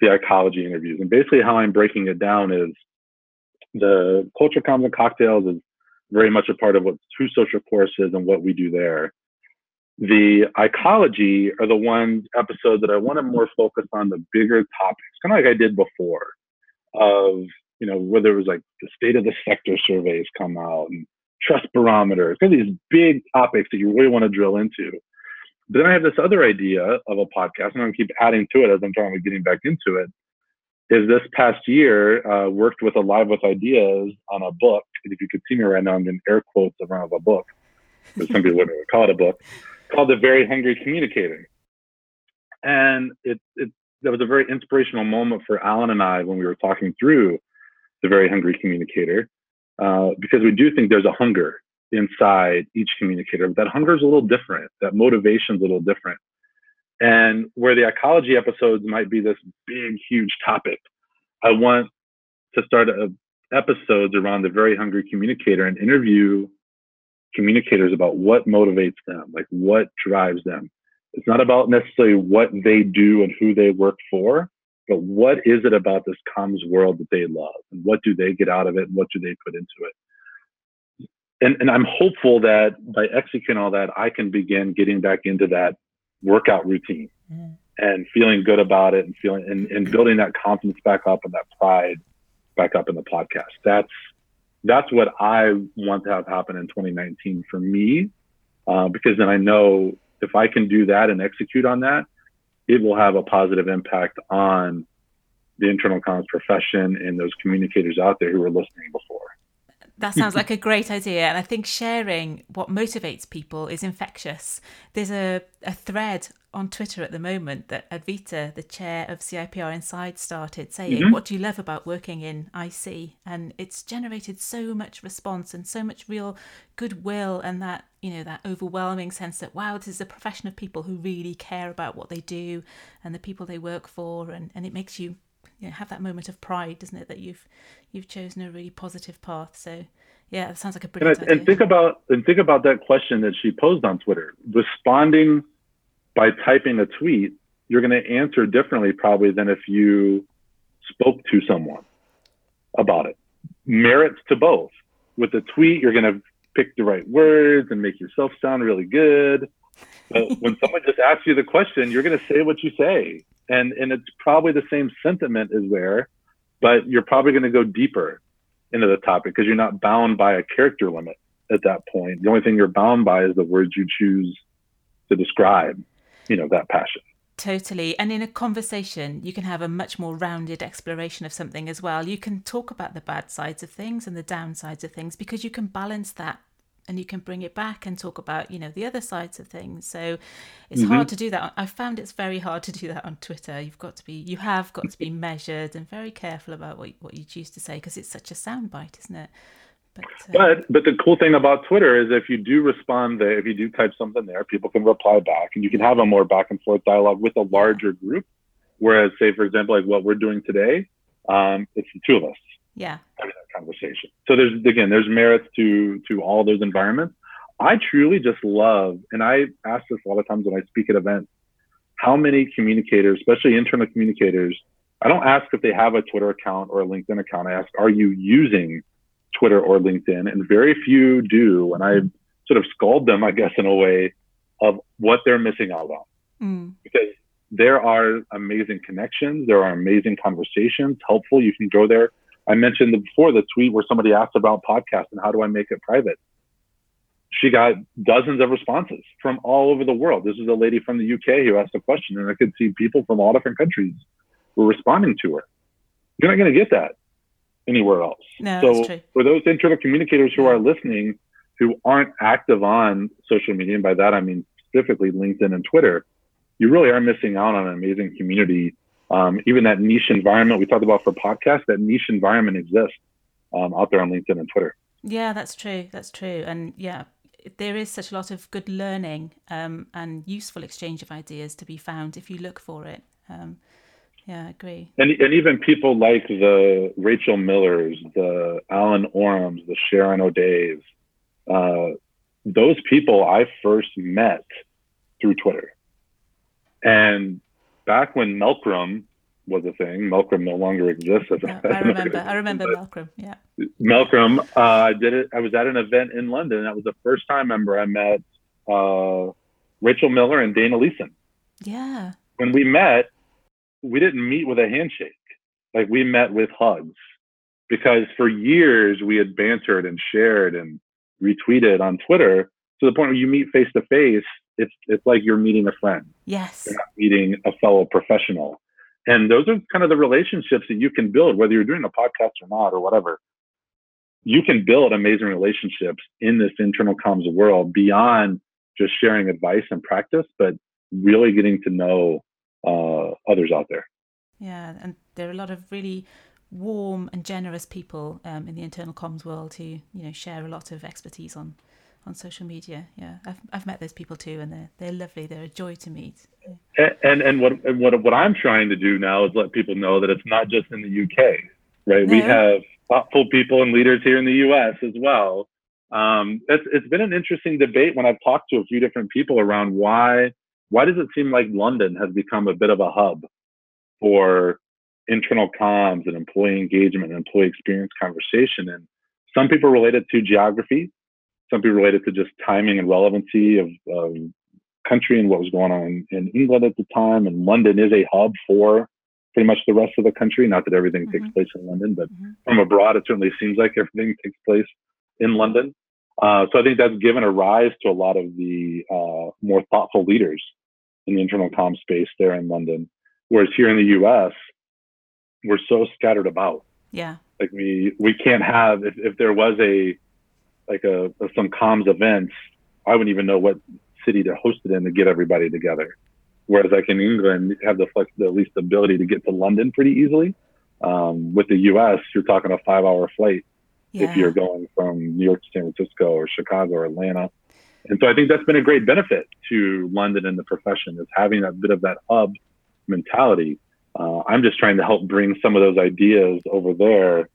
the Icology interviews. And basically, how I'm breaking it down is the culture comms and cocktails is very much a part of what True SocialChorus is and what we do there. The Icology are the one episode that I want to more focus on the bigger topics, kind of like I did before, of you know whether it was like the state of the sector surveys come out and trust barometers, kind of these big topics that you really want to drill into But then I have this other idea of a podcast, and I'm keep adding to it as I'm trying to getting back into it. Is this past year uh, worked with Alive with Ideas on a book? And if you could see me right now, I'm in air quotes around a book, because some people wouldn't call it a book, called The Very Hungry Communicator. And it, it that was a very inspirational moment for Alan and I when we were talking through The Very Hungry Communicator, uh, because we do think there's a hunger inside each communicator. That hunger is a little different. That motivation is a little different. And where the Icology episodes might be this big, huge topic, I want to start a, episodes around the very hungry communicator and interview communicators about what motivates them, like what drives them. It's not about necessarily what they do and who they work for, but what is it about this comms world that they love and what do they get out of it and what do they put into it? and, and I'm hopeful that by executing all that, I can begin getting back into that workout routine mm. and feeling good about it and feeling and, and building that confidence back up and that pride back up in the podcast. That's that's what I want to have happen in 2019 for me, uh, because then I know if I can do that and execute on that, it will have a positive impact on the internal comms profession and those communicators out there who were listening before. That sounds like a great idea. And I think sharing what motivates people is infectious. There's a, a thread on Twitter at the moment that Advita, the chair of CIPR Inside, started saying, mm-hmm. What do you love about working in IC? And it's generated so much response and so much real goodwill and that, you know, that overwhelming sense that, wow, this is a profession of people who really care about what they do and the people they work for. And, and it makes you, you know, have that moment of pride, doesn't it, that you've you've chosen a really positive path. So yeah, it sounds like a brilliant and, and think about and think about that question that she posed on Twitter. Responding by typing a tweet, you're going to answer differently probably than if you spoke to someone about it. Merits to both. With a tweet, you're going to pick the right words and make yourself sound really good. But *laughs* when someone just asks you the question, you're going to say what you say. And, and it's probably the same sentiment is there, but you're probably going to go deeper into the topic because you're not bound by a character limit at that point. The only thing you're bound by is the words you choose to describe you know that passion Totally. And in a conversation, you can have a much more rounded exploration of something as well. You can talk about the bad sides of things and the downsides of things because you can balance that and you can bring it back and talk about, you know, the other sides of things. So it's mm-hmm. hard to do that. I found it's very hard to do that on Twitter. You've got to be, you have got to be *laughs* measured and very careful about what, what you choose to say because it's such a soundbite, isn't it? But, uh, but, but the cool thing about Twitter is if you do respond there, if you do type something there, people can reply back, and you can have a more back and forth dialogue with a larger group. Whereas, say for example, like what we're doing today, um, it's the two of us. Yeah. Having that conversation. So there's again, there's merits to to all those environments. I truly just love, and I ask this a lot of times when I speak at events, how many communicators, especially internal communicators, I don't ask if they have a Twitter account or a LinkedIn account. I ask, are you using Twitter or LinkedIn, and very few do. And I sort of scold them, I guess, in a way of what they're missing out on. Mm. Because there are amazing connections, there are amazing conversations, helpful. You can go there. I mentioned before the tweet where somebody asked about podcasts and how do I make it private. She got dozens of responses from all over the world. This is a lady from the UK who asked a question, and I could see people from all different countries were responding to her. You're not going to get that anywhere else. No, so for those internal communicators who are listening, who aren't active on social media, and by that I mean specifically LinkedIn and Twitter, you really are missing out on an amazing community. Um, even that niche environment we talked about for podcasts, that niche environment exists um, out there on LinkedIn and Twitter. Yeah, that's true. That's true. And yeah, there is such a lot of good learning um, and useful exchange of ideas to be found if you look for it. Um, yeah, I agree. And and even people like the Rachel Millers, the Alan Orams, the Sharon O'Days, uh, those people I first met through Twitter. And back when Melcrum was a thing, Melcrum no longer exists. As yeah, I *laughs* remember. I remember Melcrum. Yeah. Melcrum. Uh, I did it. I was at an event in London. That was the first time. I remember I met uh, Rachel Miller and Dana Leeson. Yeah. When we met, we didn't meet with a handshake. Like we met with hugs because for years we had bantered and shared and retweeted on Twitter to the point where you meet face to face. It's it's like you're meeting a friend. Yes. You're not meeting a fellow professional. And those are kind of the relationships that you can build, whether you're doing a podcast or not or whatever. You can build amazing relationships in this internal comms world beyond just sharing advice and practice, but really getting to know uh, others out there. Yeah, and there are a lot of really warm and generous people um, in the internal comms world who you know share a lot of expertise on on social media. Yeah, I've I've met those people too, and they're they're lovely. They're a joy to meet. And and, and what and what what I'm trying to do now is let people know that it's not just in the UK, right? No. We have thoughtful people and leaders here in the US as well. Um, it's it's been an interesting debate when I've talked to a few different people around why why does it seem like London has become a bit of a hub for internal comms and employee engagement and employee experience conversation? And some people relate it to geography, some people relate it to just timing and relevancy of, of country and what was going on in England at the time. And London is a hub for pretty much the rest of the country. Not that everything mm-hmm. takes place in London, but mm-hmm. from abroad, it certainly seems like everything takes place in London. Uh, so I think that's given a rise to a lot of the uh, more thoughtful leaders in the internal com space there in London. Whereas here in the U.S., we're so scattered about. Yeah. Like we we can't have if, if there was a like a, a some comms events, I wouldn't even know what city to host it in to get everybody together. Whereas like in England, have the flex, at least the ability to get to London pretty easily. Um, with the U.S., you're talking a five-hour flight yeah. if you're going from New York to San Francisco or Chicago or Atlanta. And so I think that's been a great benefit to London and the profession is having a bit of that hub mentality. Uh, I'm just trying to help bring some of those ideas over there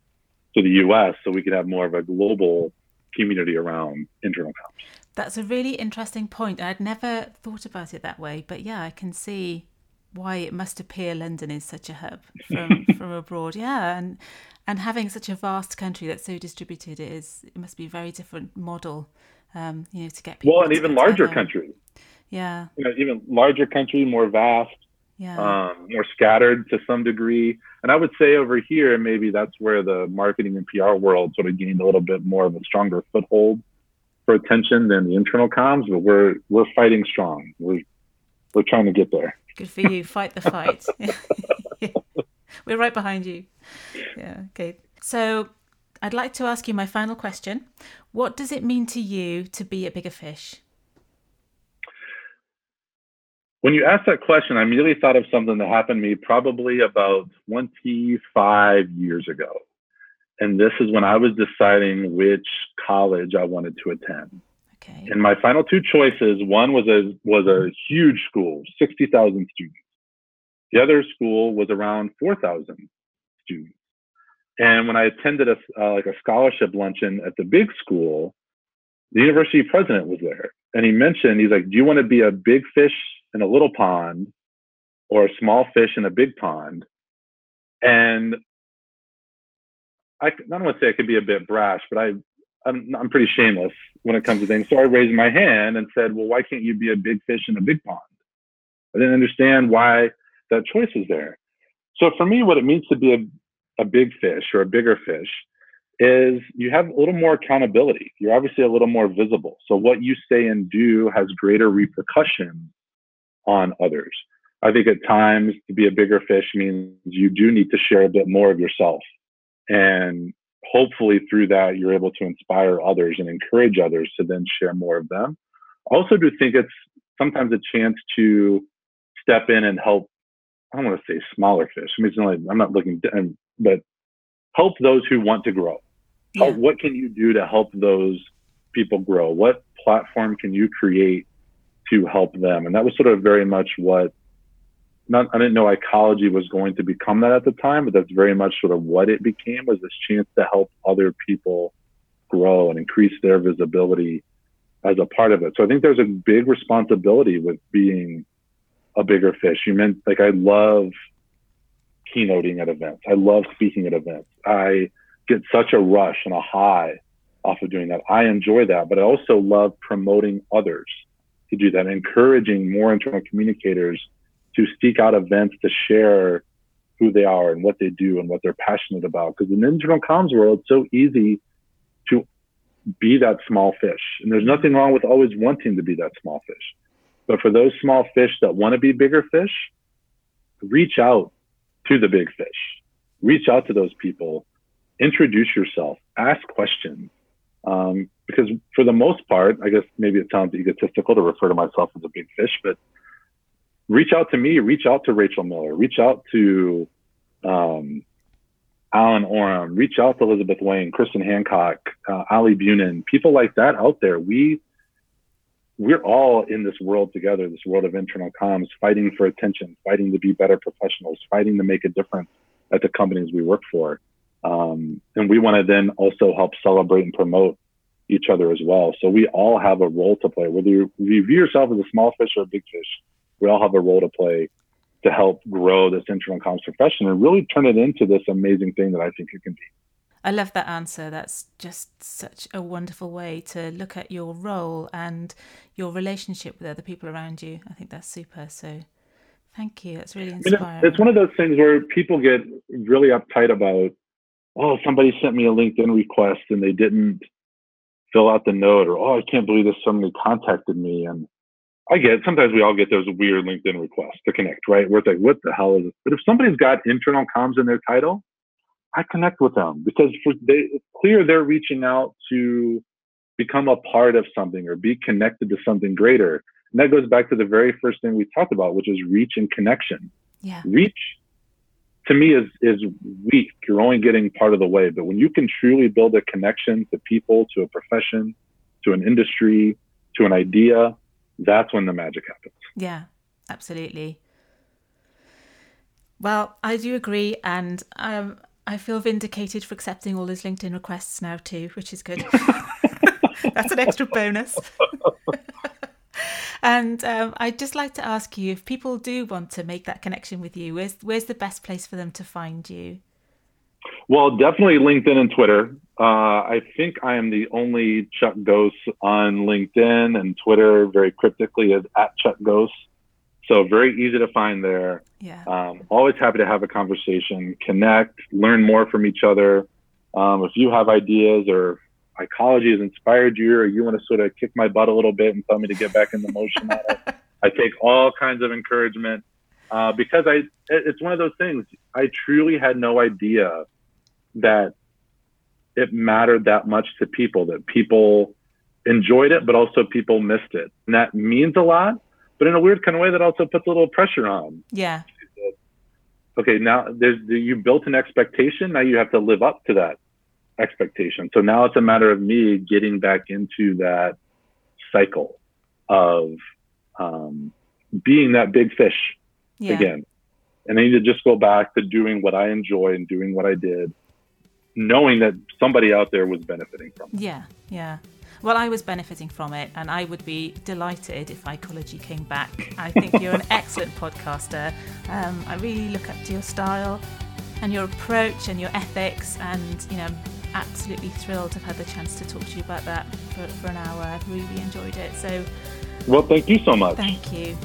to the U.S. so we can have more of a global community around internal comms. That's a really interesting point. I'd never thought about it that way, but yeah, I can see why it must appear London is such a hub from *laughs* from abroad. Yeah, and and having such a vast country that's so distributed, it is it must be a very different model. Um, you know, to get people. Well, and even larger countries, Yeah. You know, even larger country, more vast. Yeah. Um, more scattered to some degree. And I would say over here, maybe that's where the marketing and PR world sort of gained a little bit more of a stronger foothold for attention than the internal comms. But we're we're fighting strong. We're we're trying to get there. Good for you. Fight the fight. *laughs* *laughs* We're right behind you. Yeah. Okay. So I'd like to ask you my final question. What does it mean to you to be a bigger fish? When you asked that question, I immediately thought of something that happened to me probably about 25 years ago. And this is when I was deciding which college I wanted to attend. Okay. And my final two choices, one was a was a huge school, 60,000 students. The other school was around 4,000 students. And when I attended a uh, like a scholarship luncheon at the big school, the university president was there, and he mentioned he's like, "Do you want to be a big fish in a little pond, or a small fish in a big pond?" And I, I don't want to say I could be a bit brash, but I I'm, I'm pretty shameless when it comes to things. So I raised my hand and said, well, why can't you be a big fish in a big pond? I didn't understand why that choice was there. So for me, what it means to be a, a big fish or a bigger fish is you have a little more accountability. You're obviously a little more visible. So what you say and do has greater repercussions on others. I think at times to be a bigger fish means you do need to share a bit more of yourself and hopefully through that you're able to inspire others and encourage others to then share more of them I also do think it's sometimes a chance to step in and help i don't want to say smaller fish i mean it's i'm not looking but help those who want to grow yeah. help, what can you do to help those people grow what platform can you create to help them and that was sort of very much what not I didn't know Icology was going to become that at the time, but that's very much sort of what it became was this chance to help other people grow and increase their visibility as a part of it. So I think there's a big responsibility with being a bigger fish. You meant like I love keynoting at events. I love speaking at events. I get such a rush and a high off of doing that. I enjoy that, but I also love promoting others to do that, encouraging more internal communicators to seek out events to share who they are and what they do and what they're passionate about. Because in the internal comms world, it's so easy to be that small fish. And there's nothing wrong with always wanting to be that small fish. But for those small fish that want to be bigger fish, reach out to the big fish. Reach out to those people. Introduce yourself. Ask questions. Um, because for the most part, I guess maybe it sounds egotistical to refer to myself as a big fish, but reach out to me, reach out to Rachel Miller, reach out to um, Alan Oram, reach out to Elizabeth Wayne, Kristen Hancock, uh, Ali Bunin, people like that out there. We we're all in this world together, this world of internal comms, fighting for attention, fighting to be better professionals, fighting to make a difference at the companies we work for. Um, and we want to then also help celebrate and promote each other as well. So we all have a role to play, whether you view yourself as a small fish or a big fish we all have a role to play to help grow this internal comms profession and really turn it into this amazing thing that I think it can be. I love that answer. That's just such a wonderful way to look at your role and your relationship with other people around you. I think that's super. So Thank you. That's really I mean, inspiring. it's one of those things where people get really uptight about, oh, somebody sent me a LinkedIn request and they didn't fill out the note, or oh, I can't believe this somebody contacted me. And I get sometimes we all get those weird LinkedIn requests to connect, right? Where it's like, what the hell is this? But if somebody's got internal comms in their title, I connect with them because for they, it's clear they're reaching out to become a part of something or be connected to something greater. And that goes back to the very first thing we talked about, which is reach and connection. yeah. Reach to me is is weak. You're only getting part of the way. But when you can truly build a connection to people, to a profession, to an industry, to an idea, that's when the magic happens. Yeah, absolutely. Well, I do agree, and um, I feel vindicated for accepting all those LinkedIn requests now too, which is good. *laughs* That's an extra bonus. *laughs* and um, I'd just like to ask you if people do want to make that connection with you, where's where's the best place for them to find you? Well, definitely LinkedIn and Twitter. Uh, I think I am the only Chuck Gose on LinkedIn and Twitter very cryptically as at Chuck Gose. So very easy to find there. Yeah. Um, always happy to have a conversation, connect, learn more from each other. Um, if you have ideas or Icology has inspired you, or you want to sort of kick my butt a little bit and tell me to get back in the motion, on it, *laughs* I take all kinds of encouragement uh, because I. it- It's one of those things. I truly had no idea that it mattered that much to people. That people enjoyed it, but also people missed it, and that means a lot. But in a weird kind of way, that also puts a little pressure on Yeah. okay, now there's you built an expectation. Now you have to live up to that expectation. So now it's a matter of me getting back into that cycle of um, being that big fish Yeah. again. And I need to just go back to doing what I enjoy and doing what I did, knowing that somebody out there was benefiting from it. Yeah, yeah. Well, I was benefiting from it, and I would be delighted if Icology came back. I think you're an excellent podcaster. Um, I really look up to your style and your approach and your ethics, and you know, I'm absolutely thrilled to have had the chance to talk to you about that for, for an hour. I've really enjoyed it. So, Well, thank you so much. thank you.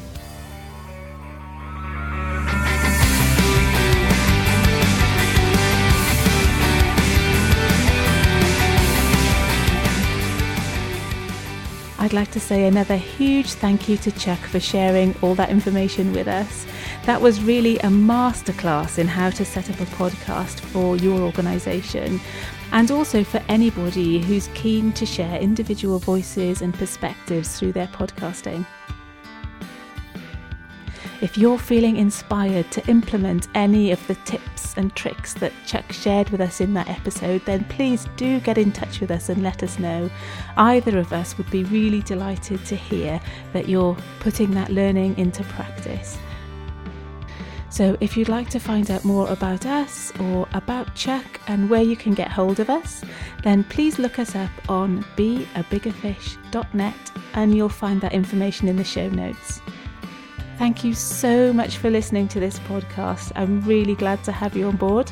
I'd like to say another huge thank you to Chuck for sharing all that information with us. That was really a masterclass in how to set up a podcast for your organisation and also for anybody who's keen to share individual voices and perspectives through their podcasting. If you're feeling inspired to implement any of the tips and tricks that Chuck shared with us in that episode, then please do get in touch with us and let us know. Either of us would be really delighted to hear that you're putting that learning into practice. So, if you'd like to find out more about us or about Chuck and where you can get hold of us, then please look us up on beabiggerfish.net and you'll find that information in the show notes. Thank you so much for listening to this podcast. I'm really glad to have you on board.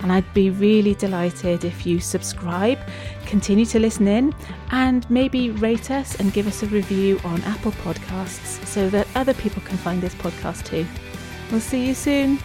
And I'd be really delighted if you subscribe, continue to listen in, and maybe rate us and give us a review on Apple Podcasts so that other people can find this podcast too. We'll see you soon.